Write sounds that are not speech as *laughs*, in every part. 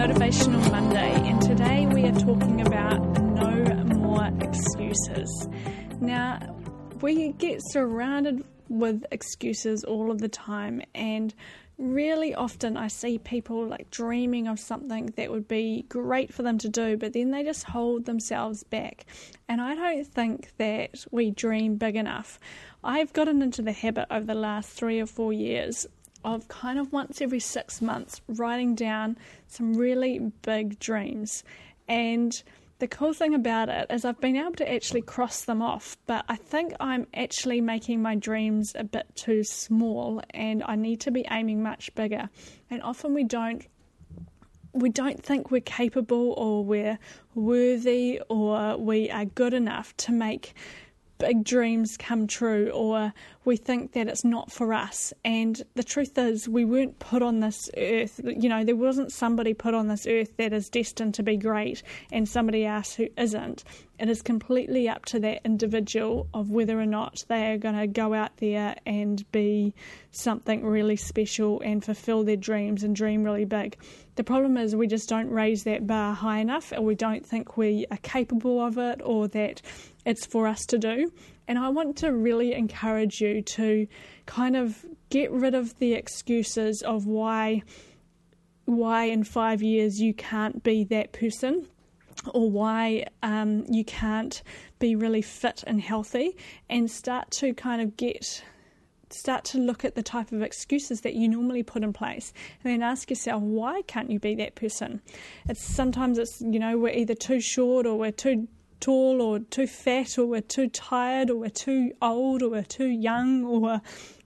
Motivational Monday, and today we are talking about no more excuses. Now, we get surrounded with excuses all of the time, and really often I see people like dreaming of something that would be great for them to do, but then they just hold themselves back. And I don't think that we dream big enough. I've gotten into the habit over the last three or four years of kind of once every six months writing down some really big dreams. And the cool thing about it is I've been able to actually cross them off, but I think I'm actually making my dreams a bit too small and I need to be aiming much bigger. And often we don't we don't think we're capable or we're worthy or we are good enough to make big dreams come true or we think that it's not for us. And the truth is, we weren't put on this earth, you know, there wasn't somebody put on this earth that is destined to be great and somebody else who isn't. It is completely up to that individual of whether or not they are going to go out there and be something really special and fulfill their dreams and dream really big. The problem is we just don't raise that bar high enough or we don't think we are capable of it or that it's for us to do. And I want to really encourage you to kind of get rid of the excuses of why why in five years you can't be that person or why um, you can't be really fit and healthy and start to kind of get start to look at the type of excuses that you normally put in place and then ask yourself why can't you be that person? It's sometimes it's you know we're either too short or we're too tall or too fat or we're too tired or we're too old or we're too young or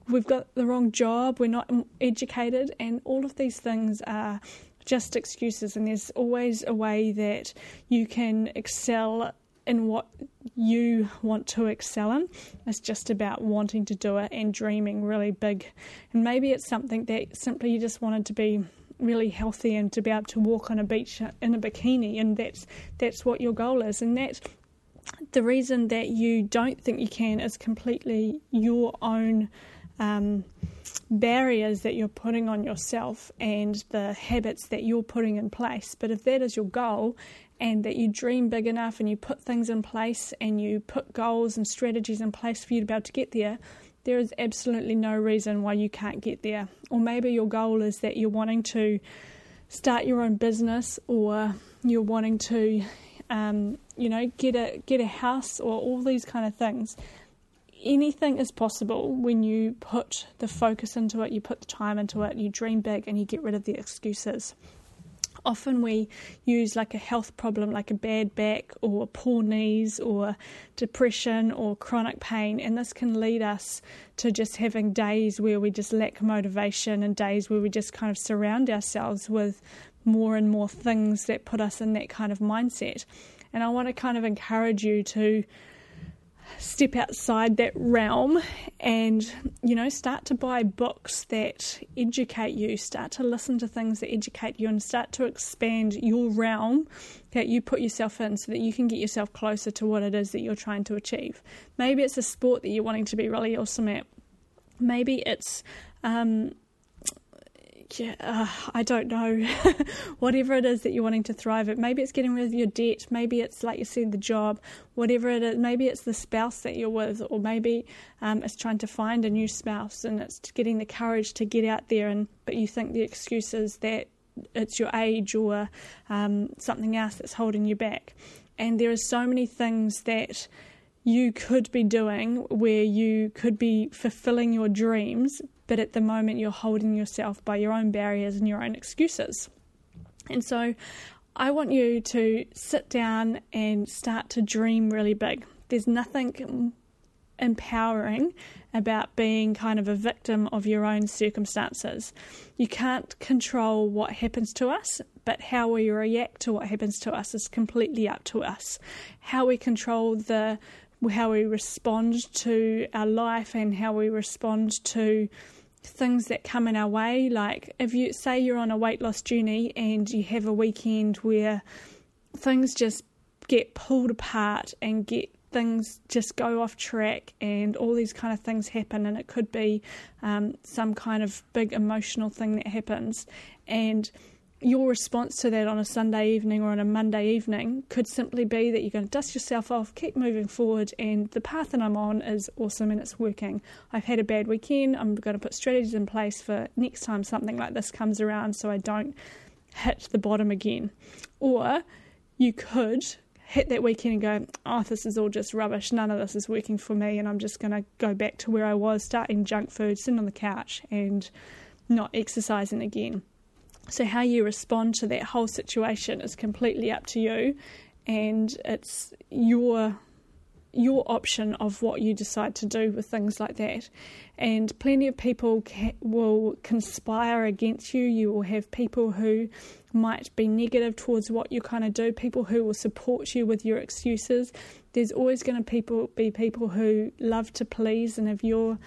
we've got the wrong job, we're not educated, and all of these things are just excuses. And there's always a way that you can excel in what you want to excel in. It's just about wanting to do it and dreaming really big. And maybe it's something that simply you just wanted to be really healthy and to be able to walk on a beach in a bikini and that's that's what your goal is and that the reason that you don't think you can is completely your own um, barriers that you're putting on yourself and the habits that you're putting in place. But if that is your goal and that you dream big enough and you put things in place and you put goals and strategies in place for you to be able to get there, there is absolutely no reason why you can't get there. Or maybe your goal is that you're wanting to start your own business or you're wanting to um, you know get a get a house or all these kind of things anything is possible when you put the focus into it you put the time into it you dream big and you get rid of the excuses often we use like a health problem like a bad back or poor knees or depression or chronic pain and this can lead us to just having days where we just lack motivation and days where we just kind of surround ourselves with more and more things that put us in that kind of mindset. And I want to kind of encourage you to step outside that realm and you know start to buy books that educate you start to listen to things that educate you and start to expand your realm that you put yourself in so that you can get yourself closer to what it is that you're trying to achieve. Maybe it's a sport that you're wanting to be really awesome at. Maybe it's um, uh, I don't know, *laughs* whatever it is that you're wanting to thrive at. Maybe it's getting rid of your debt. Maybe it's, like you said, the job. Whatever it is, maybe it's the spouse that you're with, or maybe um, it's trying to find a new spouse and it's getting the courage to get out there. And but you think the excuse is that it's your age or um, something else that's holding you back. And there are so many things that you could be doing where you could be fulfilling your dreams, but at the moment you're holding yourself by your own barriers and your own excuses. And so I want you to sit down and start to dream really big. There's nothing empowering about being kind of a victim of your own circumstances. You can't control what happens to us, but how we react to what happens to us is completely up to us. How we control the how we respond to our life and how we respond to things that come in our way. Like if you say you're on a weight loss journey and you have a weekend where things just get pulled apart and get things just go off track and all these kind of things happen and it could be um, some kind of big emotional thing that happens and your response to that on a Sunday evening or on a Monday evening could simply be that you're going to dust yourself off, keep moving forward, and the path that I'm on is awesome and it's working. I've had a bad weekend. I'm going to put strategies in place for next time something like this comes around so I don't hit the bottom again. Or you could hit that weekend and go, oh, this is all just rubbish. None of this is working for me, and I'm just going to go back to where I was, starting junk food, sitting on the couch, and not exercising again. So, how you respond to that whole situation is completely up to you, and it's your your option of what you decide to do with things like that. And plenty of people ca- will conspire against you. You will have people who might be negative towards what you kind of do, people who will support you with your excuses. There's always going to people be people who love to please, and if you're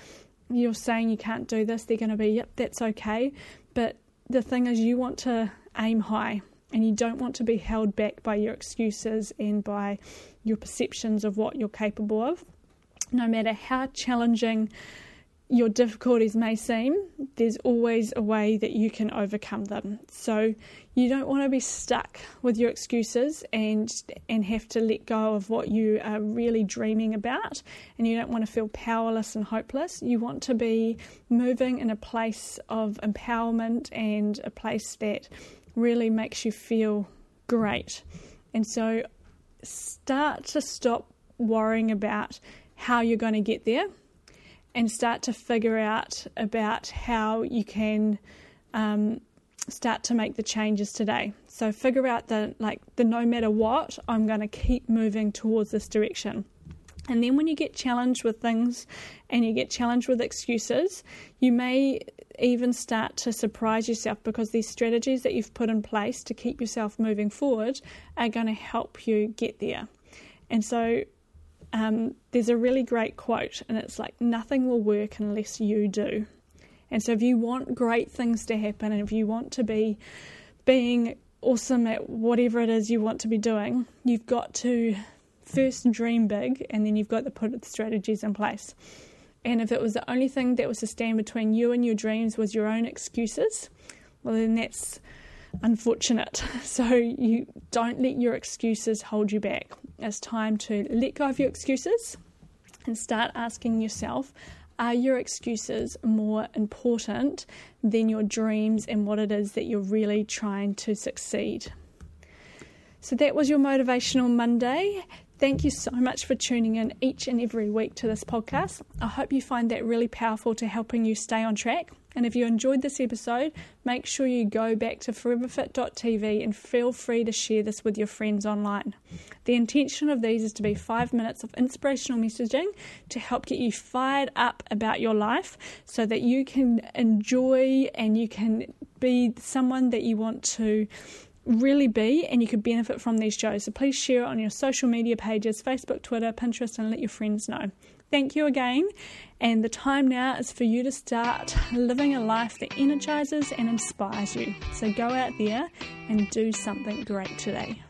you're saying you can't do this, they're going to be, yep, that's okay. But the thing is, you want to aim high and you don't want to be held back by your excuses and by your perceptions of what you're capable of. No matter how challenging your difficulties may seem, there's always a way that you can overcome them. So you don't want to be stuck with your excuses and and have to let go of what you are really dreaming about and you don't want to feel powerless and hopeless. You want to be moving in a place of empowerment and a place that really makes you feel great. And so start to stop worrying about how you're going to get there and start to figure out about how you can um, start to make the changes today. So figure out the like the no matter what, I'm going to keep moving towards this direction. And then when you get challenged with things and you get challenged with excuses, you may even start to surprise yourself because these strategies that you've put in place to keep yourself moving forward are going to help you get there. And so um, there's a really great quote, and it's like, nothing will work unless you do. And so if you want great things to happen and if you want to be being awesome at whatever it is you want to be doing, you've got to first dream big and then you've got to put the strategies in place. And if it was the only thing that was to stand between you and your dreams was your own excuses, well, then that's unfortunate. *laughs* So you don't let your excuses hold you back. It's time to let go of your excuses and start asking yourself are your excuses more important than your dreams and what it is that you're really trying to succeed? So that was your Motivational Monday. Thank you so much for tuning in each and every week to this podcast. I hope you find that really powerful to helping you stay on track. And if you enjoyed this episode, make sure you go back to foreverfit.tv and feel free to share this with your friends online. The intention of these is to be five minutes of inspirational messaging to help get you fired up about your life so that you can enjoy and you can be someone that you want to really be and you could benefit from these shows. So please share it on your social media pages Facebook, Twitter, Pinterest, and let your friends know. Thank you again. And the time now is for you to start living a life that energizes and inspires you. So go out there and do something great today.